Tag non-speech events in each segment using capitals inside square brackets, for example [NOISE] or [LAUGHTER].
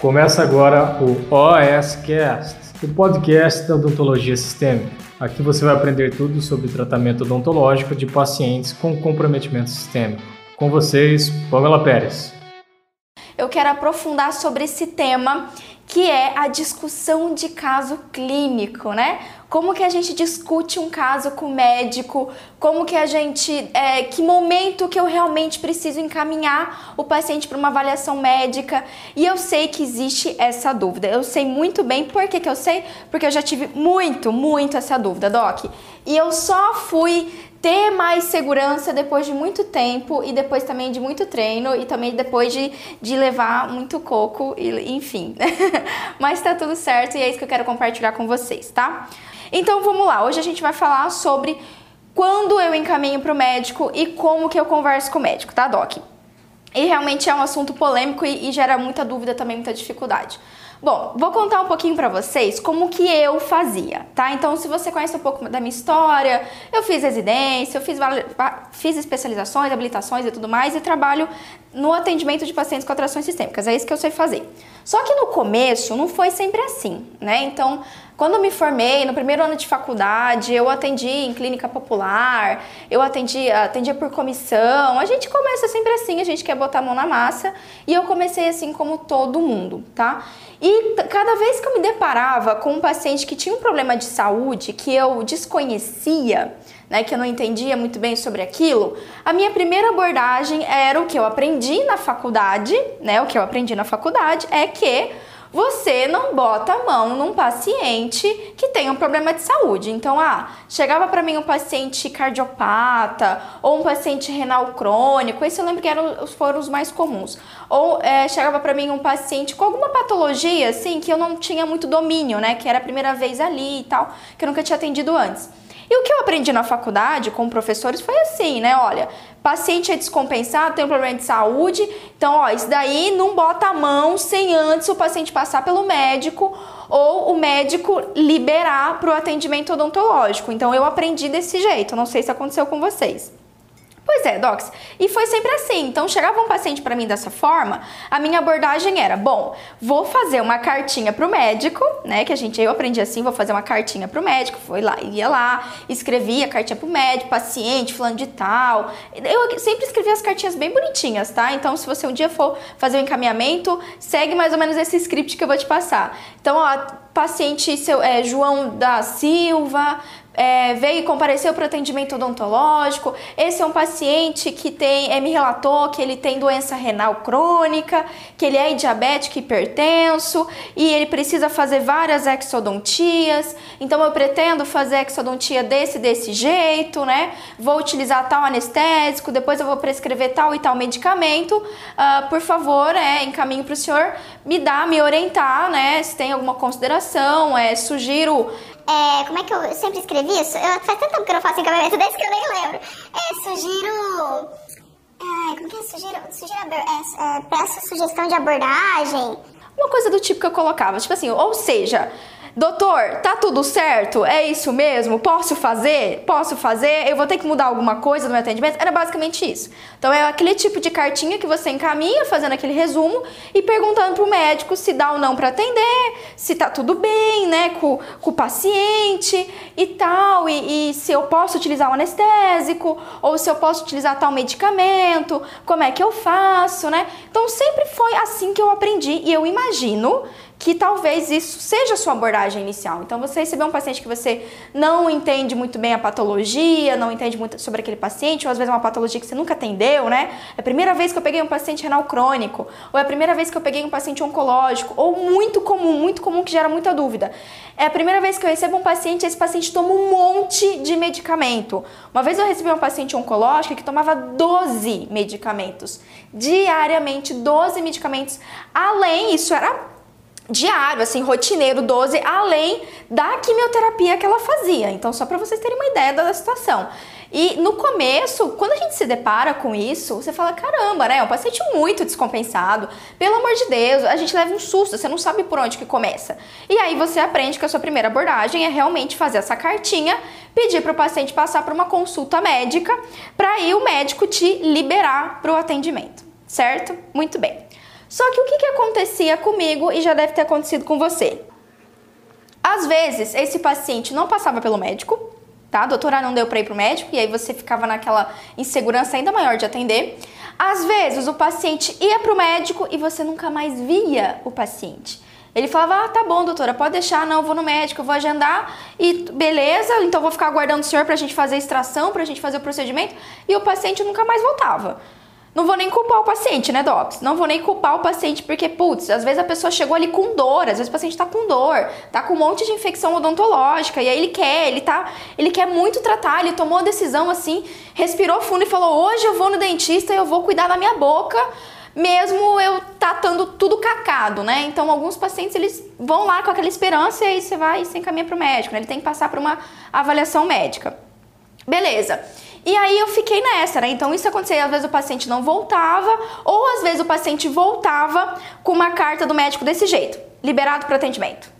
Começa agora o OSCast, o podcast da odontologia sistêmica. Aqui você vai aprender tudo sobre tratamento odontológico de pacientes com comprometimento sistêmico. Com vocês, Pamela Pérez. Eu quero aprofundar sobre esse tema que é a discussão de caso clínico, né? Como que a gente discute um caso com o médico? Como que a gente, é, que momento que eu realmente preciso encaminhar o paciente para uma avaliação médica? E eu sei que existe essa dúvida. Eu sei muito bem. Por que, que eu sei? Porque eu já tive muito, muito essa dúvida, Doc. E eu só fui ter mais segurança depois de muito tempo e depois também de muito treino e também depois de, de levar muito coco, e, enfim. [LAUGHS] Mas tá tudo certo e é isso que eu quero compartilhar com vocês, tá? Então vamos lá, hoje a gente vai falar sobre quando eu encaminho para o médico e como que eu converso com o médico, tá, Doc? E realmente é um assunto polêmico e, e gera muita dúvida também, muita dificuldade. Bom, vou contar um pouquinho para vocês como que eu fazia, tá? Então, se você conhece um pouco da minha história, eu fiz residência, eu fiz, fiz especializações, habilitações e tudo mais e trabalho no atendimento de pacientes com atrações sistêmicas. É isso que eu sei fazer. Só que no começo não foi sempre assim, né? Então, quando eu me formei, no primeiro ano de faculdade, eu atendi em clínica popular, eu atendia, atendia por comissão. A gente começa sempre assim, a gente quer botar a mão na massa. E eu comecei assim como todo mundo, tá? E cada vez que eu me deparava com um paciente que tinha um problema de saúde que eu desconhecia, né, que eu não entendia muito bem sobre aquilo, a minha primeira abordagem era o que eu aprendi na faculdade, né? O que eu aprendi na faculdade é que você não bota a mão num paciente que tem um problema de saúde. Então, ah, chegava para mim um paciente cardiopata ou um paciente renal crônico, esse eu lembro que eram, foram os mais comuns. Ou é, chegava para mim um paciente com alguma patologia, assim, que eu não tinha muito domínio, né? Que era a primeira vez ali e tal, que eu nunca tinha atendido antes. E o que eu aprendi na faculdade com professores foi assim, né? Olha, paciente é descompensado, tem um problema de saúde, então, ó, isso daí não bota a mão sem antes o paciente passar pelo médico ou o médico liberar para o atendimento odontológico. Então, eu aprendi desse jeito, não sei se aconteceu com vocês. Pois é, Docs. E foi sempre assim. Então, chegava um paciente para mim dessa forma, a minha abordagem era: bom, vou fazer uma cartinha pro médico, né? Que a gente, eu aprendi assim, vou fazer uma cartinha pro médico. Foi lá, ia lá, escrevia a cartinha pro médico, paciente, falando de tal. Eu sempre escrevia as cartinhas bem bonitinhas, tá? Então, se você um dia for fazer o um encaminhamento, segue mais ou menos esse script que eu vou te passar. Então, ó, paciente seu, é, João da Silva, é, veio e compareceu para o atendimento odontológico. Esse é um paciente que tem, é, me relatou que ele tem doença renal crônica, que ele é diabético hipertenso e ele precisa fazer várias exodontias. Então eu pretendo fazer exodontia desse desse jeito, né? Vou utilizar tal anestésico, depois eu vou prescrever tal e tal medicamento. Uh, por favor, é, encaminho para o senhor me dar, me orientar, né? Se tem alguma consideração, é, sugiro é, como é que eu sempre escrevi isso? Eu, faz tanto tempo que eu não faço encaminhamento desse que eu nem lembro. É, sugiro. Ai, como que é? Sugiro. sugiro é, é, peço sugestão de abordagem. Uma coisa do tipo que eu colocava, tipo assim, ou seja, Doutor, tá tudo certo? É isso mesmo? Posso fazer? Posso fazer? Eu vou ter que mudar alguma coisa no meu atendimento? Era basicamente isso. Então é aquele tipo de cartinha que você encaminha, fazendo aquele resumo e perguntando pro médico se dá ou não para atender, se tá tudo bem, né, com, com o paciente e tal, e, e se eu posso utilizar um anestésico ou se eu posso utilizar tal medicamento, como é que eu faço, né? Então sempre foi assim que eu aprendi e eu imagino que talvez isso seja a sua abordagem inicial. Então, você receber um paciente que você não entende muito bem a patologia, não entende muito sobre aquele paciente, ou às vezes é uma patologia que você nunca atendeu, né? É a primeira vez que eu peguei um paciente renal crônico, ou é a primeira vez que eu peguei um paciente oncológico, ou muito comum, muito comum que gera muita dúvida. É a primeira vez que eu recebo um paciente, esse paciente toma um monte de medicamento. Uma vez eu recebi uma paciente oncológica que tomava 12 medicamentos, diariamente 12 medicamentos. Além, isso era diário, assim, rotineiro, 12, além da quimioterapia que ela fazia. Então, só para vocês terem uma ideia da situação. E no começo, quando a gente se depara com isso, você fala: caramba, né? É um paciente muito descompensado. Pelo amor de Deus, a gente leva um susto, você não sabe por onde que começa. E aí você aprende que a sua primeira abordagem é realmente fazer essa cartinha, pedir para o paciente passar por uma consulta médica, para aí o médico te liberar para o atendimento, certo? Muito bem. Só que o que, que acontecia comigo e já deve ter acontecido com você? Às vezes, esse paciente não passava pelo médico, tá? A doutora não deu para ir pro médico e aí você ficava naquela insegurança ainda maior de atender. Às vezes, o paciente ia pro médico e você nunca mais via o paciente. Ele falava: Ah, tá bom, doutora, pode deixar, não, vou no médico, vou agendar e beleza, então vou ficar aguardando o senhor pra gente fazer a extração, pra gente fazer o procedimento. E o paciente nunca mais voltava. Não vou nem culpar o paciente, né, Docs? Não vou nem culpar o paciente porque, putz, às vezes a pessoa chegou ali com dor, às vezes o paciente tá com dor, tá com um monte de infecção odontológica, e aí ele quer, ele tá, ele quer muito tratar, ele tomou a decisão assim, respirou fundo e falou: "Hoje eu vou no dentista e eu vou cuidar da minha boca" mesmo eu tatando tudo cacado, né? Então, alguns pacientes eles vão lá com aquela esperança e você vai e se encaminha para o médico, né? Ele tem que passar por uma avaliação médica. Beleza. E aí eu fiquei nessa, né? Então isso acontecia, às vezes o paciente não voltava, ou às vezes o paciente voltava com uma carta do médico desse jeito, liberado para atendimento.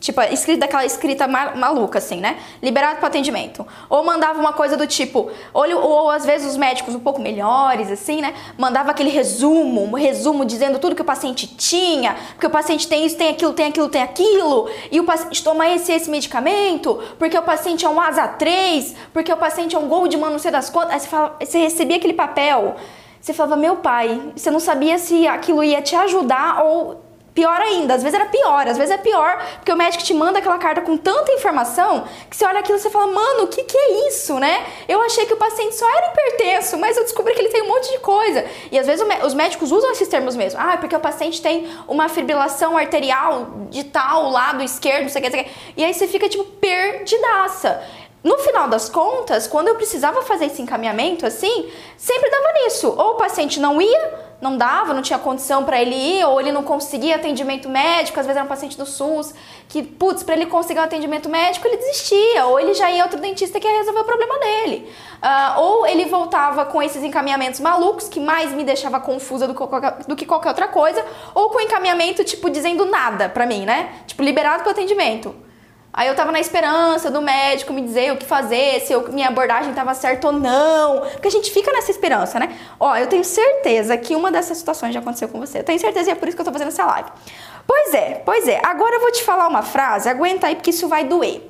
Tipo, escrita daquela escrita maluca, assim, né? Liberado para atendimento. Ou mandava uma coisa do tipo, ou, ou às vezes os médicos um pouco melhores, assim, né? Mandava aquele resumo, um resumo dizendo tudo que o paciente tinha, porque o paciente tem isso, tem aquilo, tem aquilo, tem aquilo, e o paciente toma esse esse medicamento, porque o paciente é um asa 3, porque o paciente é um Goldman, não sei das quantas. Aí você, fala, você recebia aquele papel, você falava, meu pai, você não sabia se aquilo ia te ajudar ou Pior ainda, às vezes era pior, às vezes é pior, porque o médico te manda aquela carta com tanta informação que você olha aquilo e você fala, mano, o que, que é isso, né? Eu achei que o paciente só era hipertenso, mas eu descobri que ele tem um monte de coisa. E às vezes os médicos usam esses termos mesmo. Ah, porque o paciente tem uma fibrilação arterial de tal lado esquerdo, não sei o que, não sei o que. E aí você fica, tipo, perdidaça. No final das contas, quando eu precisava fazer esse encaminhamento assim, sempre dava nisso. Ou o paciente não ia, não dava, não tinha condição para ele ir, ou ele não conseguia atendimento médico, às vezes era um paciente do SUS, que, putz, para ele conseguir um atendimento médico, ele desistia, ou ele já ia outro dentista que ia resolver o problema dele. Uh, ou ele voltava com esses encaminhamentos malucos, que mais me deixava confusa do que, qualquer, do que qualquer outra coisa, ou com encaminhamento, tipo, dizendo nada para mim, né? Tipo, liberado para atendimento. Aí eu tava na esperança do médico me dizer o que fazer, se eu, minha abordagem tava certa ou não. Porque a gente fica nessa esperança, né? Ó, eu tenho certeza que uma dessas situações já aconteceu com você. Eu tenho certeza e é por isso que eu tô fazendo essa live. Pois é, pois é. Agora eu vou te falar uma frase, aguenta aí porque isso vai doer.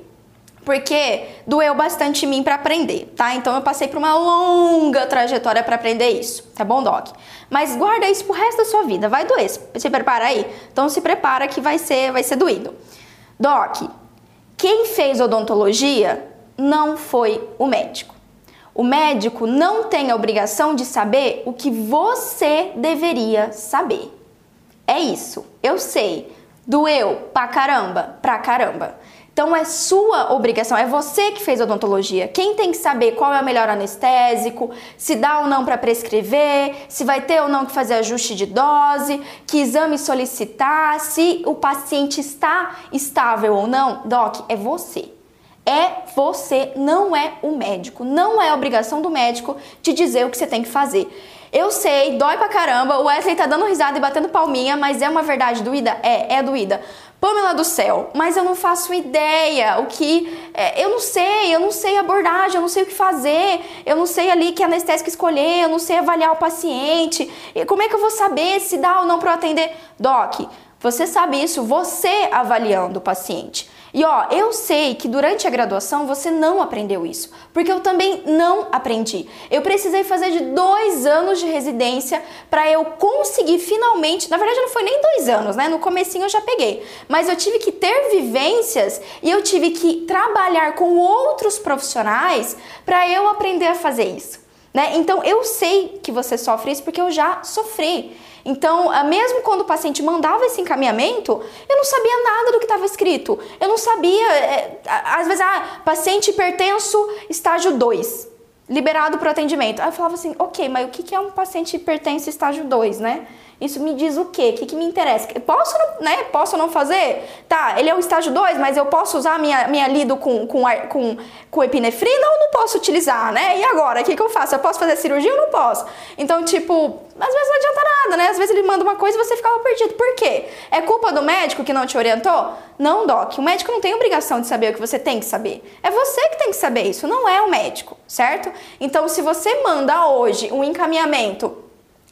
Porque doeu bastante em mim para aprender, tá? Então eu passei por uma longa trajetória para aprender isso, tá bom, Doc? Mas guarda isso pro resto da sua vida, vai doer. Se prepara aí. Então se prepara que vai ser, vai ser doído. Doc, quem fez odontologia não foi o médico. O médico não tem a obrigação de saber o que você deveria saber. É isso. Eu sei. Doeu pra caramba, pra caramba. Então é sua obrigação, é você que fez odontologia. Quem tem que saber qual é o melhor anestésico, se dá ou não para prescrever, se vai ter ou não que fazer ajuste de dose, que exame solicitar, se o paciente está estável ou não. Doc, é você. É você, não é o médico. Não é obrigação do médico te dizer o que você tem que fazer. Eu sei, dói pra caramba. O Wesley tá dando risada e batendo palminha, mas é uma verdade doída? É, é doída. Pamela do céu, mas eu não faço ideia o que. É, eu não sei, eu não sei abordagem, eu não sei o que fazer, eu não sei ali que anestésico escolher, eu não sei avaliar o paciente. E como é que eu vou saber se dá ou não para eu atender? Doc, você sabe isso você avaliando o paciente. E ó, eu sei que durante a graduação você não aprendeu isso, porque eu também não aprendi. Eu precisei fazer de dois anos de residência para eu conseguir finalmente. Na verdade, não foi nem dois anos, né? No comecinho eu já peguei, mas eu tive que ter vivências e eu tive que trabalhar com outros profissionais para eu aprender a fazer isso. Né? Então eu sei que você sofre isso porque eu já sofri. Então, ah, mesmo quando o paciente mandava esse encaminhamento, eu não sabia nada do que estava escrito. Eu não sabia, é, às vezes, ah, paciente hipertenso, estágio 2, liberado para atendimento. Aí eu falava assim, ok, mas o que é um paciente hipertenso estágio 2, né? Isso me diz o quê? O que, que me interessa? Posso, né? Posso não fazer? Tá, ele é o estágio 2, mas eu posso usar minha, minha lido com, com, com, com epinefrina ou não posso utilizar, né? E agora, o que, que eu faço? Eu posso fazer cirurgia ou não posso? Então, tipo, às vezes não adianta nada, né? Às vezes ele manda uma coisa e você ficava perdido. Por quê? É culpa do médico que não te orientou? Não, Doc. O médico não tem obrigação de saber o que você tem que saber. É você que tem que saber isso, não é o médico, certo? Então, se você manda hoje um encaminhamento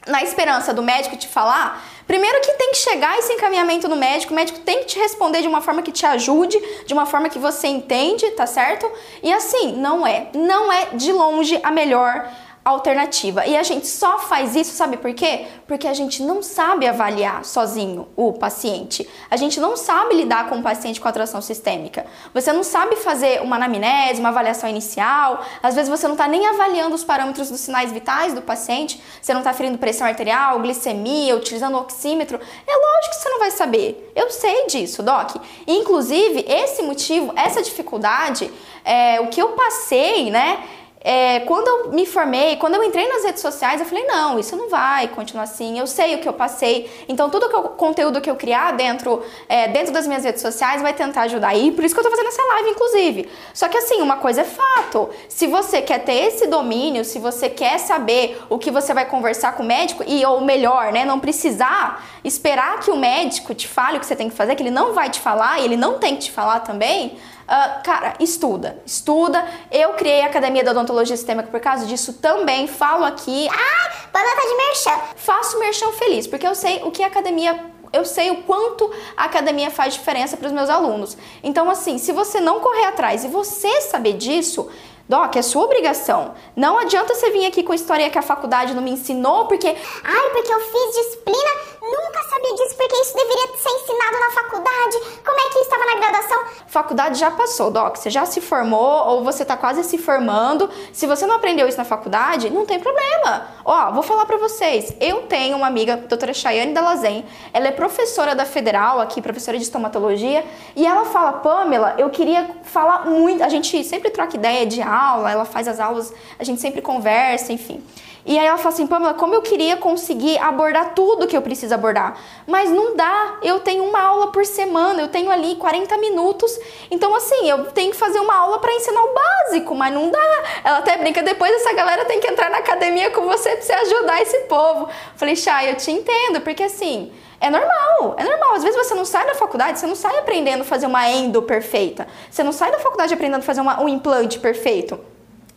na esperança do médico te falar, Primeiro que tem que chegar esse encaminhamento no médico, o médico tem que te responder de uma forma que te ajude, de uma forma que você entende, tá certo? E assim, não é, não é de longe a melhor alternativa. E a gente só faz isso, sabe por quê? Porque a gente não sabe avaliar sozinho o paciente. A gente não sabe lidar com o paciente com atração sistêmica. Você não sabe fazer uma anamnese, uma avaliação inicial. Às vezes você não está nem avaliando os parâmetros dos sinais vitais do paciente. Você não está ferindo pressão arterial, glicemia, utilizando oxímetro. É lógico que você não vai saber. Eu sei disso, Doc. inclusive, esse motivo, essa dificuldade, é, o que eu passei, né? É, quando eu me formei, quando eu entrei nas redes sociais, eu falei, não, isso não vai continuar assim, eu sei o que eu passei, então todo o conteúdo que eu criar dentro, é, dentro das minhas redes sociais vai tentar ajudar. E por isso que eu tô fazendo essa live, inclusive. Só que assim, uma coisa é fato, se você quer ter esse domínio, se você quer saber o que você vai conversar com o médico, e ou melhor, né, não precisar esperar que o médico te fale o que você tem que fazer, que ele não vai te falar, e ele não tem que te falar também, Uh, cara, estuda, estuda. Eu criei a Academia da Odontologia Sistêmica por causa disso também. Falo aqui. Ah, banda tá de merchan. Faço merchan feliz, porque eu sei o que a academia eu sei o quanto a academia faz diferença para os meus alunos. Então, assim, se você não correr atrás e você saber disso, Doc, é sua obrigação. Não adianta você vir aqui com a história que a faculdade não me ensinou, porque. Ai, porque eu fiz disciplina, nunca sabia disso, porque isso deveria ser ensinado na faculdade. Como é que estava na graduação? Faculdade já passou, Doc. Você já se formou ou você está quase se formando. Se você não aprendeu isso na faculdade, não tem problema. Ó, vou falar para vocês. Eu tenho uma amiga, doutora Chayane Dalazen. Ela é professora da Federal aqui, professora de estomatologia. E ela fala, Pamela, eu queria falar muito. A gente sempre troca ideia de aula aula, ela faz as aulas, a gente sempre conversa, enfim. E aí ela fala assim, Pamela, como eu queria conseguir abordar tudo que eu preciso abordar. Mas não dá, eu tenho uma aula por semana, eu tenho ali 40 minutos. Então, assim, eu tenho que fazer uma aula para ensinar o básico, mas não dá. Ela até brinca, depois essa galera tem que entrar na academia com você pra você ajudar esse povo. Falei, Chay, eu te entendo, porque assim, é normal, é normal. Às vezes você não sai da faculdade, você não sai aprendendo a fazer uma endo perfeita. Você não sai da faculdade aprendendo a fazer uma, um implante perfeito.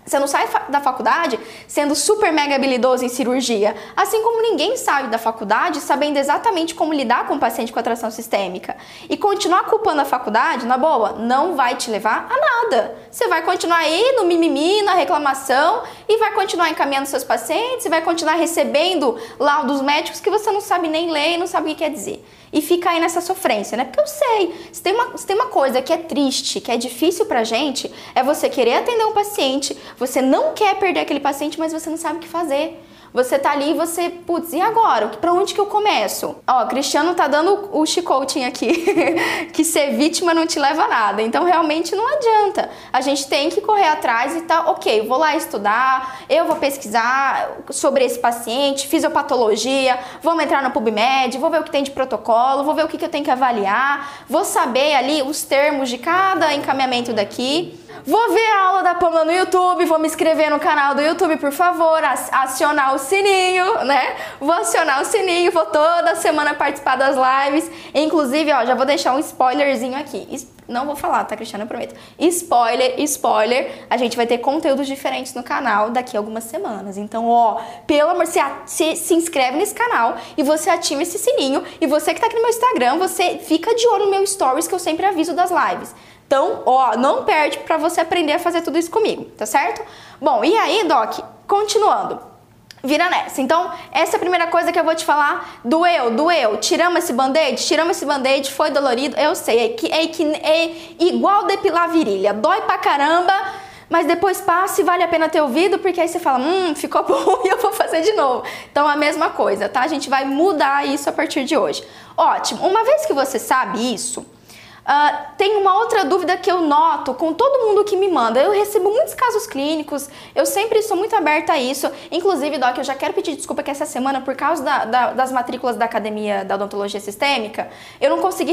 Você não sai da faculdade sendo super mega habilidoso em cirurgia, assim como ninguém sai da faculdade sabendo exatamente como lidar com um paciente com atração sistêmica. E continuar culpando a faculdade, na boa, não vai te levar a nada. Você vai continuar aí no mimimi, na reclamação e vai continuar encaminhando seus pacientes, e vai continuar recebendo laudos médicos que você não sabe nem ler e não sabe o que quer dizer e fica aí nessa sofrência, né? Porque eu sei, se tem, uma, se tem uma coisa que é triste, que é difícil pra gente, é você querer atender um paciente, você não quer perder aquele paciente, mas você não sabe o que fazer. Você tá ali e você, putz, e agora? Pra onde que eu começo? Ó, Cristiano tá dando o chicoting aqui, [LAUGHS] que ser vítima não te leva a nada. Então, realmente não adianta. A gente tem que correr atrás e tá, ok, vou lá estudar, eu vou pesquisar sobre esse paciente, fisiopatologia, vamos entrar no PubMed, vou ver o que tem de protocolo, vou ver o que, que eu tenho que avaliar, vou saber ali os termos de cada encaminhamento daqui. Vou ver a aula da Pamela no YouTube, vou me inscrever no canal do YouTube, por favor, acionar o sininho, né? Vou acionar o sininho, vou toda semana participar das lives. Inclusive, ó, já vou deixar um spoilerzinho aqui. Não vou falar, tá, Cristiano? Eu prometo. Spoiler, spoiler, a gente vai ter conteúdos diferentes no canal daqui a algumas semanas. Então, ó, pelo amor, se, se, se inscreve nesse canal e você ativa esse sininho. E você que tá aqui no meu Instagram, você fica de olho no meu stories que eu sempre aviso das lives. Então, ó, não perde para você aprender a fazer tudo isso comigo, tá certo? Bom, e aí, Doc, continuando. Vira nessa. Então, essa é a primeira coisa que eu vou te falar. Doeu, doeu. Tiramos esse band-aid? Tiramos esse band-aid, foi dolorido. Eu sei, é, que, é, que, é igual depilar virilha. Dói pra caramba, mas depois passa e vale a pena ter ouvido, porque aí você fala, hum, ficou [LAUGHS] bom e eu vou fazer de novo. Então, a mesma coisa, tá? A gente vai mudar isso a partir de hoje. Ótimo. Uma vez que você sabe isso, Uh, tem uma outra dúvida que eu noto com todo mundo que me manda. Eu recebo muitos casos clínicos, eu sempre sou muito aberta a isso. Inclusive, Doc, eu já quero pedir desculpa que essa semana, por causa da, da, das matrículas da Academia da Odontologia Sistêmica, eu não consegui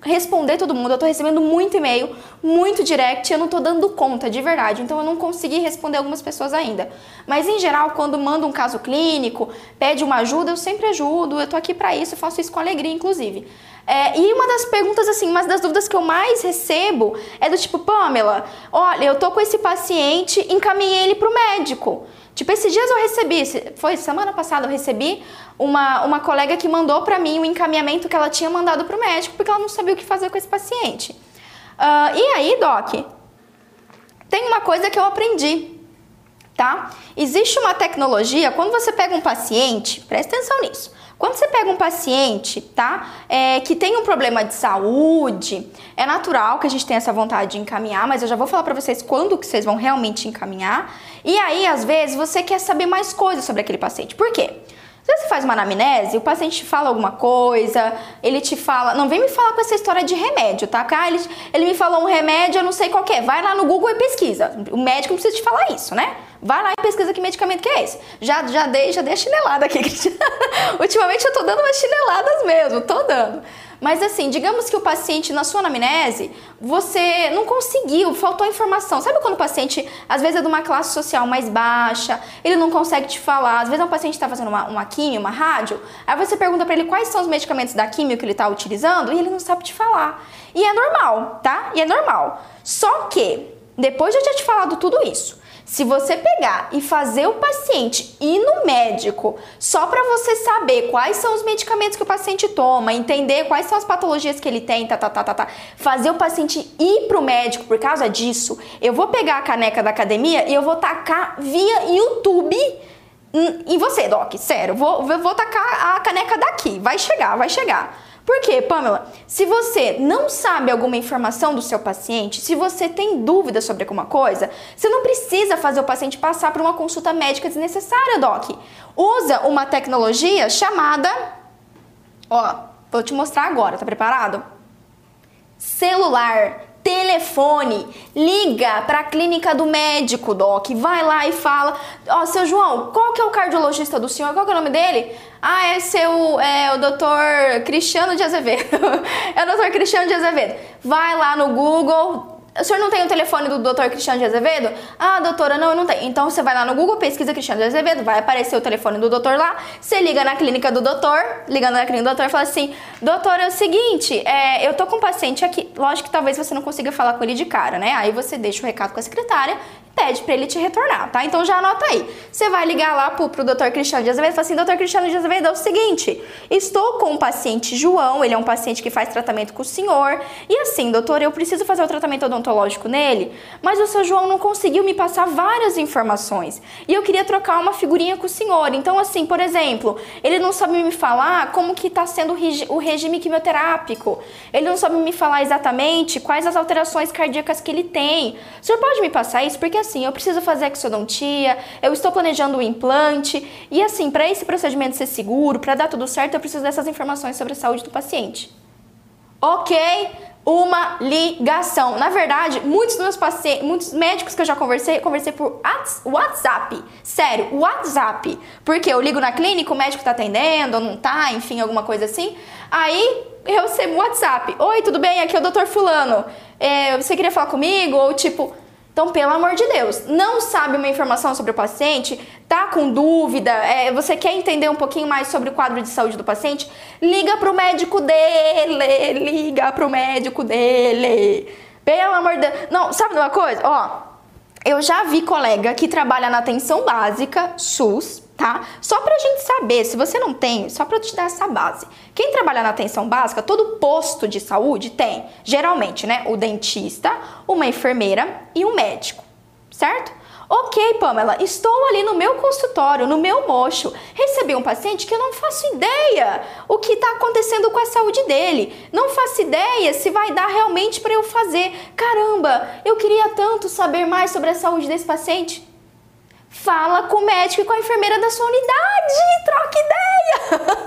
responder todo mundo. Eu tô recebendo muito e-mail, muito direct, eu não tô dando conta, de verdade. Então, eu não consegui responder algumas pessoas ainda. Mas, em geral, quando manda um caso clínico, pede uma ajuda, eu sempre ajudo. Eu tô aqui para isso, eu faço isso com alegria, inclusive. É, e uma das perguntas, assim, uma das dúvidas que eu mais recebo é do tipo, Pamela, olha, eu tô com esse paciente, encaminhei ele pro médico. Tipo, esses dias eu recebi, foi semana passada eu recebi uma, uma colega que mandou para mim o encaminhamento que ela tinha mandado pro médico porque ela não sabia o que fazer com esse paciente. Uh, e aí, Doc, tem uma coisa que eu aprendi, tá? Existe uma tecnologia, quando você pega um paciente, presta atenção nisso. Quando você pega um paciente, tá, é, que tem um problema de saúde, é natural que a gente tenha essa vontade de encaminhar, mas eu já vou falar para vocês quando que vocês vão realmente encaminhar. E aí, às vezes, você quer saber mais coisas sobre aquele paciente. Por quê? Às vezes você faz uma anamnese, o paciente te fala alguma coisa, ele te fala. Não vem me falar com essa história de remédio, tá? Ah, ele, ele me falou um remédio, eu não sei qual é. Vai lá no Google e pesquisa. O médico não precisa te falar isso, né? Vai lá e pesquisa que medicamento que é esse. Já, já, dei, já dei a chinelada aqui. [LAUGHS] Ultimamente eu tô dando umas chineladas mesmo, tô dando. Mas assim, digamos que o paciente na sua anamnese, você não conseguiu, faltou informação. Sabe quando o paciente, às vezes é de uma classe social mais baixa, ele não consegue te falar, às vezes é um paciente está fazendo uma, uma quimio, uma rádio, aí você pergunta para ele quais são os medicamentos da quimio que ele está utilizando e ele não sabe te falar. E é normal, tá? E é normal. Só que, depois de eu ter te falado tudo isso, se você pegar e fazer o paciente ir no médico só para você saber quais são os medicamentos que o paciente toma, entender quais são as patologias que ele tem, tá, tá, tá, tá, tá, fazer o paciente ir pro médico por causa disso, eu vou pegar a caneca da academia e eu vou tacar via YouTube em você, Doc. Sério, vou, vou tacar a caneca daqui. Vai chegar, vai chegar. Por quê, Pamela? Se você não sabe alguma informação do seu paciente, se você tem dúvida sobre alguma coisa, você não precisa fazer o paciente passar por uma consulta médica desnecessária, Doc. Usa uma tecnologia chamada. Ó, vou te mostrar agora, tá preparado? Celular telefone, liga para a clínica do médico, doc, vai lá e fala, ó, oh, seu João, qual que é o cardiologista do senhor? Qual que é o nome dele? Ah, é seu, é o doutor Cristiano de Azevedo. [LAUGHS] é o doutor Cristiano de Azevedo. Vai lá no Google, o senhor não tem o telefone do doutor Cristiano de Azevedo? Ah, doutora, não, eu não tenho. Então você vai lá no Google, pesquisa Cristiano de Azevedo, vai aparecer o telefone do doutor lá. Você liga na clínica do doutor, ligando na clínica do doutor, fala assim: doutor, é o seguinte, é, eu tô com um paciente aqui. Lógico que talvez você não consiga falar com ele de cara, né? Aí você deixa o recado com a secretária pede para ele te retornar, tá? Então já anota aí. Você vai ligar lá pro, pro Dr. Cristiano de Azevedo e fala assim: Dr. Cristiano de Azevedo, é o seguinte, estou com o paciente João, ele é um paciente que faz tratamento com o senhor, e assim, doutor, eu preciso fazer o tratamento odontológico nele, mas o seu João não conseguiu me passar várias informações, e eu queria trocar uma figurinha com o senhor. Então, assim, por exemplo, ele não sabe me falar como que está sendo o regime quimioterápico, ele não sabe me falar exatamente quais as alterações cardíacas que ele tem. O senhor pode me passar isso? Porque assim, eu preciso fazer exodontia, eu estou planejando o implante, e assim, para esse procedimento ser seguro, para dar tudo certo, eu preciso dessas informações sobre a saúde do paciente. Ok? Uma ligação. Na verdade, muitos dos meus pacientes, muitos médicos que eu já conversei, conversei por WhatsApp. Sério, WhatsApp. Porque eu ligo na clínica, o médico tá atendendo, ou não tá, enfim, alguma coisa assim. Aí eu um WhatsApp. Oi, tudo bem? Aqui é o doutor Fulano. É, você queria falar comigo? Ou tipo, então, pelo amor de Deus, não sabe uma informação sobre o paciente, tá com dúvida, é, você quer entender um pouquinho mais sobre o quadro de saúde do paciente, liga pro médico dele, liga pro médico dele. Pelo amor de Deus. Não, sabe uma coisa? Ó, eu já vi colega que trabalha na atenção básica, SUS, tá? Só pra gente saber, se você não tem, só pra te dar essa base. Quem trabalha na atenção básica, todo posto de saúde tem, geralmente, né, o dentista, uma enfermeira e um médico, certo? Ok, Pamela, estou ali no meu consultório, no meu mocho, recebi um paciente que eu não faço ideia o que está acontecendo com a saúde dele. Não faço ideia se vai dar realmente para eu fazer. Caramba, eu queria tanto saber mais sobre a saúde desse paciente. Fala com o médico e com a enfermeira da sua unidade, troca ideia.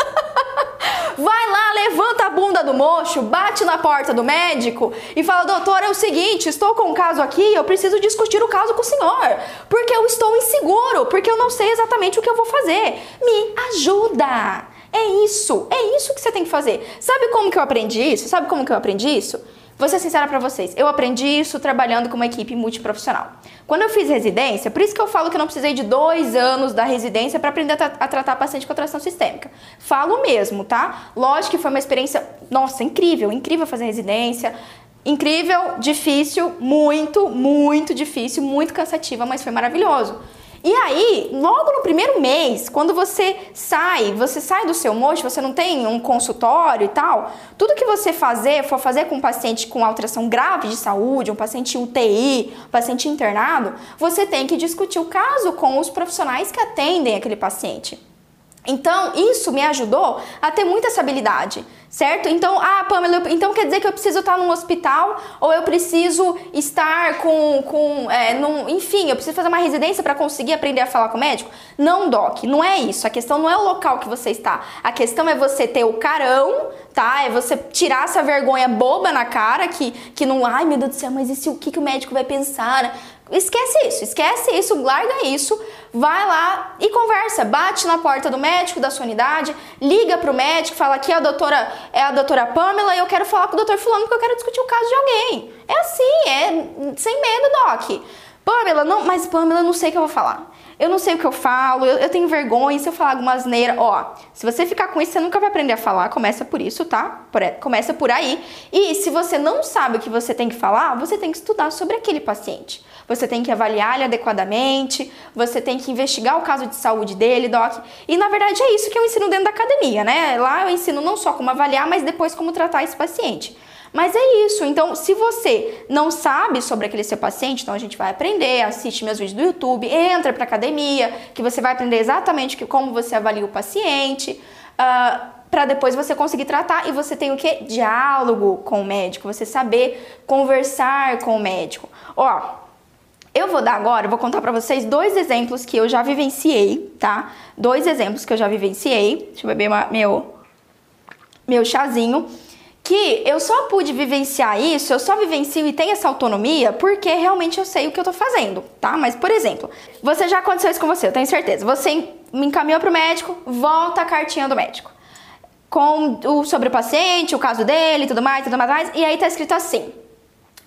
[LAUGHS] Vai lá, levanta a bunda do mocho, bate na porta do médico e fala: Doutor, é o seguinte, estou com um caso aqui, eu preciso discutir o caso com o senhor, porque eu estou inseguro, porque eu não sei exatamente o que eu vou fazer. Me ajuda. É isso, é isso que você tem que fazer. Sabe como que eu aprendi isso? Sabe como que eu aprendi isso? Vou ser sincera para vocês, eu aprendi isso trabalhando com uma equipe multiprofissional. Quando eu fiz residência, por isso que eu falo que eu não precisei de dois anos da residência para aprender a, tra a, tratar paciente com atração sistêmica. Falo mesmo, tá? Lógico que foi uma experiência, nossa, incrível, incrível fazer residência. Incrível, difícil, muito, muito difícil, muito cansativa, mas foi maravilhoso. E aí, logo no primeiro mês, quando você sai, você sai do seu mocho, você não tem um consultório e tal, tudo que você fazer, for fazer com um paciente com alteração grave de saúde, um paciente UTI, um paciente internado, você tem que discutir o caso com os profissionais que atendem aquele paciente. Então, isso me ajudou a ter muita essa habilidade, certo? Então, ah, Pamela, então quer dizer que eu preciso estar num hospital ou eu preciso estar com, com é, num, enfim, eu preciso fazer uma residência para conseguir aprender a falar com o médico? Não, Doc, não é isso. A questão não é o local que você está. A questão é você ter o carão, tá? É você tirar essa vergonha boba na cara que, que não, ai meu Deus do céu, mas e se, o que, que o médico vai pensar? Esquece isso, esquece isso, larga isso, vai lá e conversa, bate na porta do médico da sua unidade, liga pro médico, fala que a doutora é a doutora Pamela e eu quero falar com o doutor fulano porque eu quero discutir o caso de alguém. É assim, é sem medo, doc. Pamela, não, mas Pamela, eu não sei o que eu vou falar. Eu não sei o que eu falo, eu, eu tenho vergonha, se eu falar alguma asneira, ó, se você ficar com isso, você nunca vai aprender a falar, começa por isso, tá? Por, começa por aí. E se você não sabe o que você tem que falar, você tem que estudar sobre aquele paciente você tem que avaliar ele adequadamente, você tem que investigar o caso de saúde dele, doc. E na verdade é isso que eu ensino dentro da academia, né? Lá eu ensino não só como avaliar, mas depois como tratar esse paciente. Mas é isso. Então, se você não sabe sobre aquele seu paciente, então a gente vai aprender, assiste meus vídeos do YouTube, entra para academia, que você vai aprender exatamente como você avalia o paciente. Uh, ah, para depois você conseguir tratar e você tem o que? Diálogo com o médico, você saber conversar com o médico. Ó, eu vou dar agora, vou contar para vocês dois exemplos que eu já vivenciei, tá? Dois exemplos que eu já vivenciei. Deixa eu beber uma, meu, meu chazinho. Que eu só pude vivenciar isso, eu só vivencio e tenho essa autonomia porque realmente eu sei o que eu tô fazendo, tá? Mas, por exemplo, você já aconteceu isso com você, eu tenho certeza. Você me encaminhou pro médico, volta a cartinha do médico. Com o, sobre o paciente, o caso dele, tudo mais, tudo mais, e aí tá escrito assim: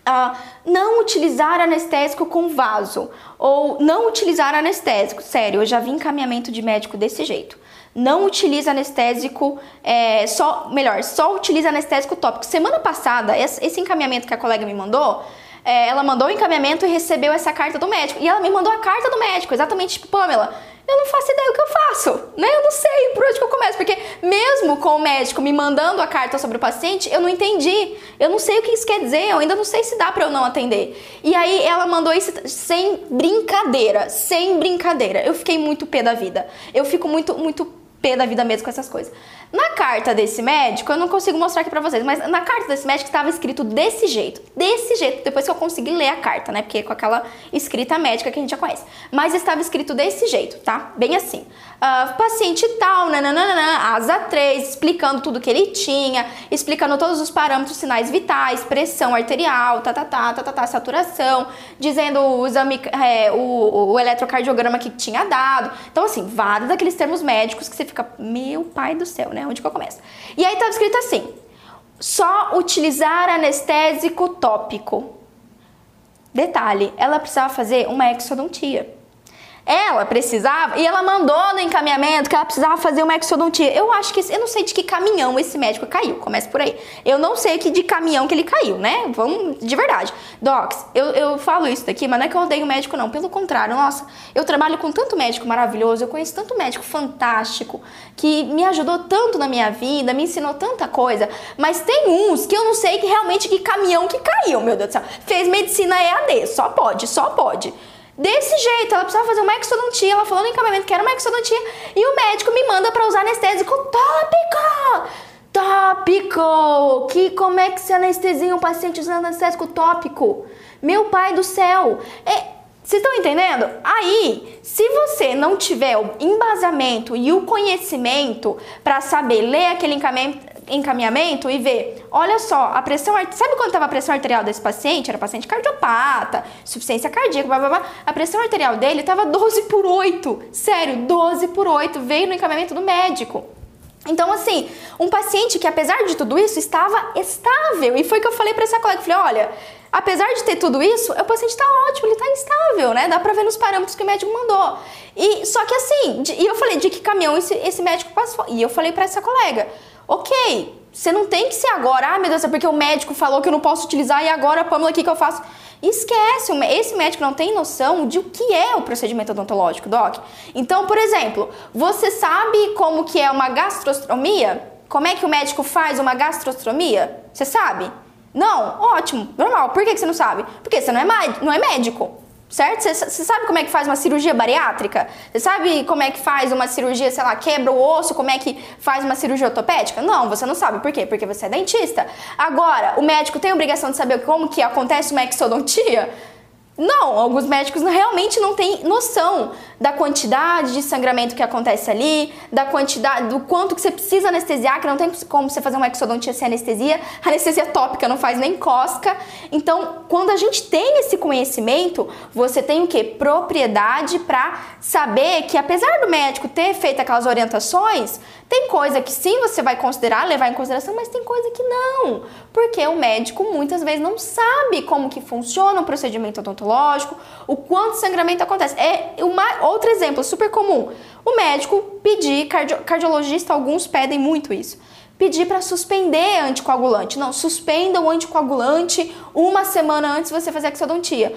Uh, não utilizar anestésico com vaso ou não utilizar anestésico. Sério, eu já vi encaminhamento de médico desse jeito. Não utiliza anestésico, é, só, melhor, só utiliza anestésico tópico. Semana passada, esse encaminhamento que a colega me mandou, é, ela mandou o encaminhamento e recebeu essa carta do médico. E ela me mandou a carta do médico, exatamente tipo, Pamela, eu não faço ideia o que eu faço, né? Eu não sei por onde que eu começo, porque mesmo com o médico me mandando a carta sobre o paciente, eu não entendi. Eu não sei o que isso quer dizer, eu ainda não sei se dá para eu não atender. E aí ela mandou isso sem brincadeira, sem brincadeira. Eu fiquei muito pé da vida. Eu fico muito muito pé da vida mesmo com essas coisas. Na carta desse médico, eu não consigo mostrar aqui pra vocês, mas na carta desse médico estava escrito desse jeito. Desse jeito, depois que eu consegui ler a carta, né? Porque é com aquela escrita médica que a gente já conhece. Mas estava escrito desse jeito, tá? Bem assim. Uh, paciente tal, nananana, asa 3, explicando tudo que ele tinha, explicando todos os parâmetros, sinais vitais, pressão arterial, tá, tá, tá, tá, tá, tá saturação, dizendo o exame, é, o, o eletrocardiograma que tinha dado. Então, assim, vários daqueles termos médicos que você fica, meu pai do céu, né? Onde que eu começo? E aí tá escrito assim: só utilizar anestésico tópico. Detalhe, ela precisava fazer uma exodontia. Ela precisava, e ela mandou no encaminhamento que ela precisava fazer uma exodontia. Eu acho que, eu não sei de que caminhão esse médico caiu, começa por aí. Eu não sei que de caminhão que ele caiu, né? Vamos, de verdade. Docs, eu, eu falo isso daqui, mas não é que eu odeio médico, não. Pelo contrário, nossa, eu trabalho com tanto médico maravilhoso, eu conheço tanto médico fantástico, que me ajudou tanto na minha vida, me ensinou tanta coisa. Mas tem uns que eu não sei que realmente que caminhão que caiu, meu Deus do céu. Fez medicina EAD, só pode, só pode. Desse jeito, ela precisava fazer uma exodontia, ela falou no encaminhamento que era uma exodontia, e o médico me manda para usar anestésico tópico! Tópico! Que como é que se anestesia um paciente usando anestésico tópico? Meu pai do céu! É, vocês estão entendendo? Aí, se você não tiver o embasamento e o conhecimento para saber ler aquele encaminhamento, encaminhamento e ver, olha só, a pressão, sabe quando estava a pressão arterial desse paciente? Era paciente cardiopata, insuficiência cardíaca, blá, blá, blá. A pressão arterial dele estava 12 por 8. Sério, 12 por 8 veio no encaminhamento do médico. Então, assim, um paciente que, apesar de tudo isso, estava estável. E foi que eu falei para essa colega, falei, olha, apesar de ter tudo isso, o paciente está ótimo, ele está instável, né? Dá para ver nos parâmetros que o médico mandou. E só que assim, de, e eu falei de que caminhão esse, esse médico passou. E eu falei para essa colega, Ok, Você não tem que ser agora, ah, meu Deus, é porque o médico falou que eu não posso utilizar e agora, Pamela, o que, que eu faço? Esquece, esse médico não tem noção de o que é o procedimento odontológico, Doc. Então, por exemplo, você sabe como que é uma gastrostomia? Como é que o médico faz uma gastrostomia? Você sabe? Não? Ótimo, normal. Por que você não sabe? Porque você não é, não é médico certo? Você sabe como é que faz uma cirurgia bariátrica? Você sabe como é que faz uma cirurgia, sei lá, quebra o osso, como é que faz uma cirurgia ortopédica? Não, você não sabe. Por quê? Porque você é dentista. Agora, o médico tem a obrigação de saber como que acontece uma exodontia? Não, alguns médicos realmente não têm noção da quantidade de sangramento que acontece ali, da quantidade, do quanto que você precisa anestesiar, que não tem como você fazer uma exodontia sem anestesia, anestesia tópica não faz nem cosca. Então, quando a gente tem esse conhecimento, você tem o que? Propriedade para saber que apesar do médico ter feito aquelas orientações, tem coisa que sim você vai considerar, levar em consideração, mas tem coisa que não, porque o médico muitas vezes não sabe como que funciona o procedimento odontológico, o quanto sangramento acontece. É uma, outro exemplo super comum. O médico pedir, cardio, cardiologista, alguns pedem muito isso pedir para suspender anticoagulante. Não, suspenda o anticoagulante uma semana antes de você fazer a exodontia.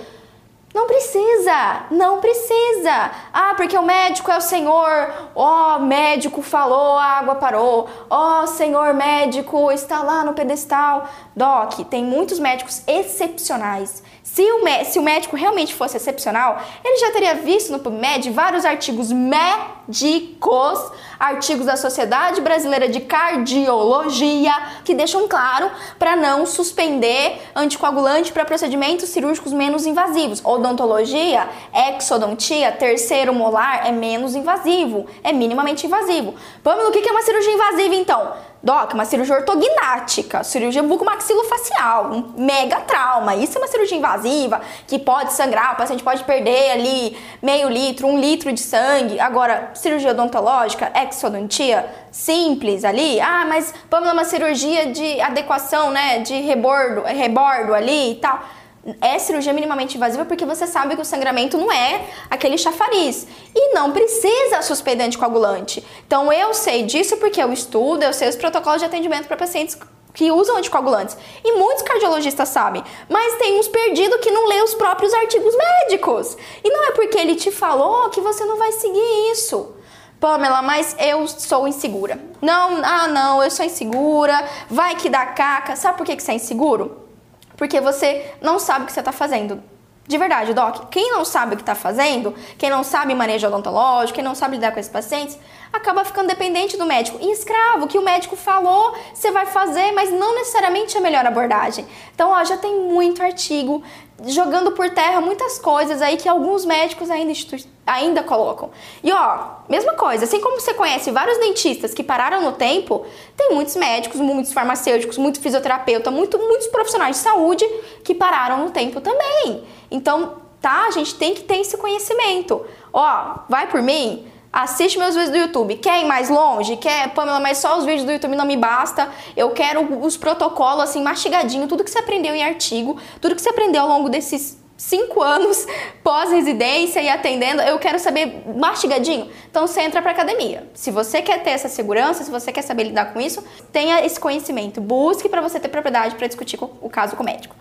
Não precisa, não precisa. Ah, porque o médico é o Senhor. Ó, oh, médico falou, a água parou. Ó, oh, Senhor médico está lá no pedestal. Doc, tem muitos médicos excepcionais. Se o, se o médico realmente fosse excepcional, ele já teria visto no PubMed vários artigos médicos, artigos da Sociedade Brasileira de Cardiologia, que deixam claro para não suspender anticoagulante para procedimentos cirúrgicos menos invasivos. Odontologia, exodontia, terceiro molar é menos invasivo, é minimamente invasivo. Pamela, o que é uma cirurgia invasiva então? Doc, uma cirurgia ortognática, cirurgia bucomaxilofacial, um mega trauma. Isso é uma cirurgia invasiva que pode sangrar, o paciente pode perder ali meio litro, um litro de sangue. Agora, cirurgia odontológica, exodontia, simples ali. Ah, mas vamos uma cirurgia de adequação, né, de rebordo, rebordo ali e tal é cirurgia minimamente invasiva porque você sabe que o sangramento não é aquele chafariz. E não precisa suspender anticoagulante. Então eu sei disso porque eu estudo, eu sei os protocolos de atendimento para pacientes que usam anticoagulantes. E muitos cardiologistas sabem, mas tem uns perdidos que não lê os próprios artigos médicos. E não é porque ele te falou que você não vai seguir isso. Pamela, mas eu sou insegura. Não, ah não, eu sou insegura, vai que dá caca. Sabe por que, que você é inseguro? Porque você não sabe o que você está fazendo. De verdade, Doc, quem não sabe o que está fazendo, quem não sabe manejo odontológico, quem não sabe lidar com esses pacientes, acaba ficando dependente do médico. E escravo, que o médico falou, você vai fazer, mas não necessariamente é a melhor abordagem. Então, ó, já tem muito artigo jogando por terra muitas coisas aí que alguns médicos ainda, ainda colocam. E ó, mesma coisa, assim como você conhece vários dentistas que pararam no tempo, tem muitos médicos, muitos farmacêuticos, muito fisioterapeuta, muito, muitos profissionais de saúde que pararam no tempo também. Então, tá, a gente tem que ter esse conhecimento. Ó, vai por mim, Assiste meus vídeos do YouTube. Quer ir mais longe? Quer, Pamela, mas só os vídeos do YouTube não me basta. Eu quero os protocolos assim, mastigadinho, tudo que você aprendeu em artigo, tudo que você aprendeu ao longo desses cinco anos [LAUGHS] pós-residência e atendendo, eu quero saber mastigadinho. Então você entra para academia. Se você quer ter essa segurança, se você quer saber lidar com isso, tenha esse conhecimento. Busque para você ter propriedade para discutir o caso com o médico.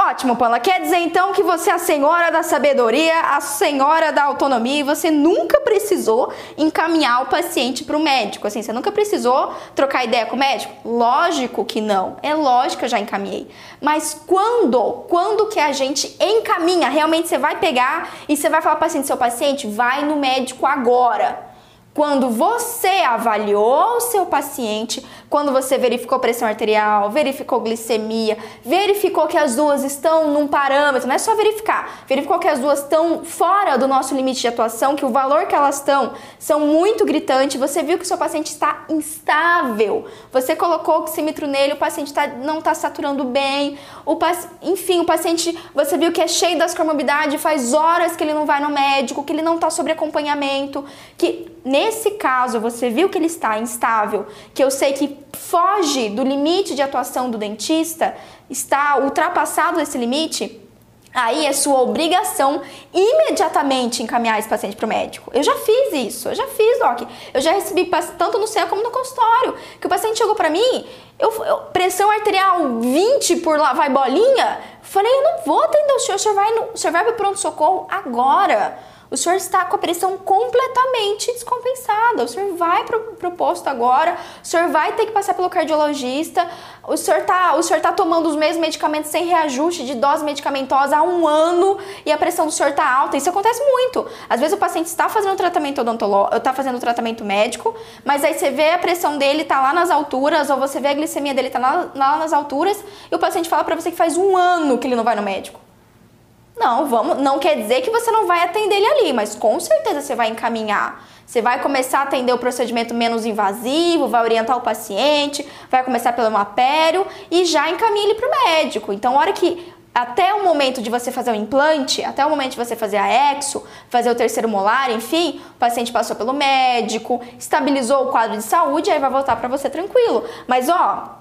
Ótimo, Paula. Quer dizer então que você é a senhora da sabedoria, a senhora da autonomia e você nunca precisou encaminhar o paciente para o médico? Assim, você nunca precisou trocar ideia com o médico? Lógico que não. É lógico que eu já encaminhei. Mas quando? Quando que a gente encaminha? Realmente você vai pegar e você vai falar para o paciente, seu paciente, vai no médico agora. Quando você avaliou o seu paciente, quando você verificou pressão arterial, verificou glicemia, verificou que as duas estão num parâmetro, não é só verificar, verificou que as duas estão fora do nosso limite de atuação, que o valor que elas estão são muito gritante, você viu que o seu paciente está instável, você colocou oxímetro nele, o paciente tá, não está saturando bem, o, enfim, o paciente, você viu que é cheio das comorbidades, faz horas que ele não vai no médico, que ele não está sobre acompanhamento, que nesse caso você viu que ele está instável, que eu sei que foge do limite de atuação do dentista, está ultrapassado esse limite, Aí é sua obrigação imediatamente encaminhar esse paciente para o médico. Eu já fiz isso, eu já fiz, Doc. Eu já recebi tanto no CEA como no consultório. Que o paciente chegou para mim, eu, eu, pressão arterial 20 por lá, vai bolinha. Falei, eu não vou atender o senhor, o senhor vai, no, o senhor vai para pronto-socorro agora o senhor está com a pressão completamente descompensada. O senhor vai para o posto agora, o senhor vai ter que passar pelo cardiologista, o senhor está o senhor tá tomando os mesmos medicamentos sem reajuste de dose medicamentosa há um ano e a pressão do senhor está alta. Isso acontece muito. Às vezes o paciente está fazendo tratamento odontológico, está fazendo tratamento médico, mas aí você vê a pressão dele tá lá nas alturas, ou você vê a glicemia dele tá lá, lá nas alturas, e o paciente fala para você que faz um ano que ele não vai no médico. Não, vamos, não quer dizer que você não vai atender ele ali, mas com certeza você vai encaminhar. Você vai começar a atender o procedimento menos invasivo, vai orientar o paciente, vai começar pelo mapério e já encaminha ele para o médico. Então, a hora que até o momento de você fazer o implante, até o momento de você fazer a exo, fazer o terceiro molar, enfim, o paciente passou pelo médico, estabilizou o quadro de saúde, aí vai voltar para você tranquilo. Mas ó,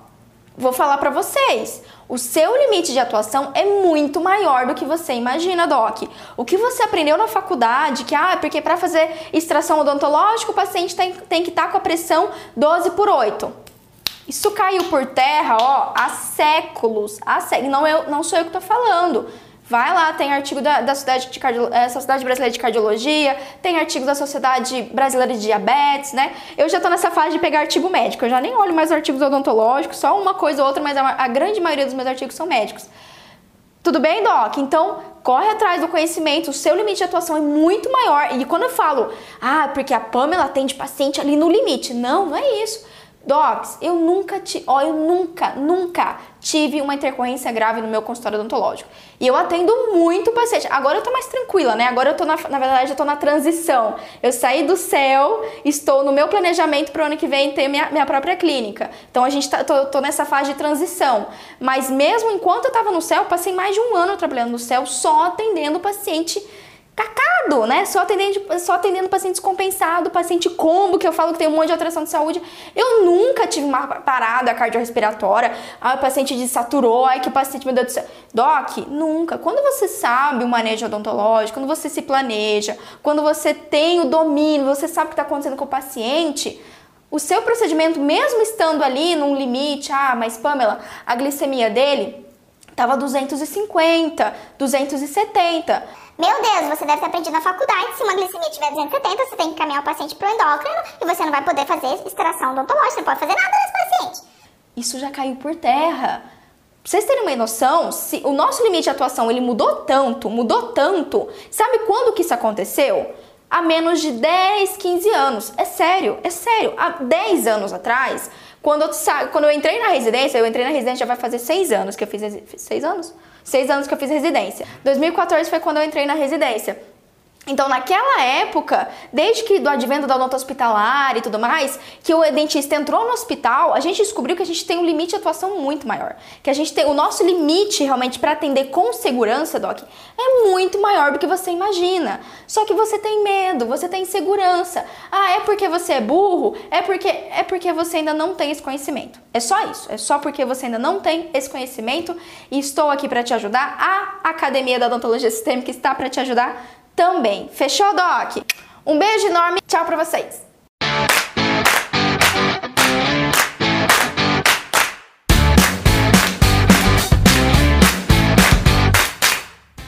vou falar para vocês, o seu limite de atuação é muito maior do que você imagina, Doc. O que você aprendeu na faculdade, que ah, porque para fazer extração odontológica o paciente tem, tem que estar tá com a pressão 12 por 8. Isso caiu por terra, ó, há séculos. Há séculos. Não, eu, não sou eu que estou falando. Vai lá, tem artigo da, da Sociedade, de Cardio, é, Sociedade Brasileira de Cardiologia, tem artigo da Sociedade Brasileira de Diabetes, né? Eu já tô nessa fase de pegar artigo médico, eu já nem olho mais artigos odontológicos, só uma coisa ou outra, mas a, a grande maioria dos meus artigos são médicos. Tudo bem, Doc? Então, corre atrás do conhecimento, o seu limite de atuação é muito maior. E quando eu falo, ah, porque a Pamela atende paciente ali no limite. Não, não é isso. Docs, eu nunca, ti, ó, eu nunca, nunca tive uma intercorrência grave no meu consultório odontológico. E eu atendo muito paciente. Agora eu tô mais tranquila, né? Agora eu tô na, na verdade, eu tô na transição. Eu saí do céu, estou no meu planejamento para o ano que vem ter minha, minha própria clínica. Então a gente tá, tô, tô nessa fase de transição. Mas mesmo enquanto eu tava no céu, passei mais de um ano trabalhando no céu só atendendo paciente cacado, né? Só atendendo, só atendendo paciente descompensado, paciente combo, que eu falo que tem um monte de alteração de saúde. Eu nunca tive uma parada cardiorrespiratória, ah, o paciente desaturou, ai que paciente, meu Deus do céu. Doc, nunca. Quando você sabe o manejo odontológico, quando você se planeja, quando você tem o domínio, você sabe o que está acontecendo com o paciente, o seu procedimento, mesmo estando ali num limite, ah, mas Pamela, a glicemia dele estava 250, 270. Meu Deus, você deve ter aprendido na faculdade, se uma glicemia tiver 270, você tem que encaminhar o paciente para o endócrino e você não vai poder fazer extração odontológica, não pode fazer nada nesse paciente. Isso já caiu por terra. Pra vocês terem uma noção, se o nosso limite de atuação ele mudou tanto, mudou tanto, sabe quando que isso aconteceu? Há menos de 10, 15 anos. É sério, é sério. Há 10 anos atrás, quando eu, quando eu entrei na residência, eu entrei na residência já vai fazer 6 anos que eu fiz. 6 anos? Seis anos que eu fiz residência. 2014 foi quando eu entrei na residência. Então, naquela época, desde que do advento da odonto hospitalar e tudo mais, que o dentista entrou no hospital, a gente descobriu que a gente tem um limite de atuação muito maior. Que a gente tem o nosso limite realmente para atender com segurança, doc, é muito maior do que você imagina. Só que você tem medo, você tem insegurança. Ah, é porque você é burro? É porque é porque você ainda não tem esse conhecimento. É só isso. É só porque você ainda não tem esse conhecimento e estou aqui para te ajudar. A Academia da Odontologia Sistêmica está para te ajudar também. Fechou, Doc? Um beijo enorme, tchau pra vocês!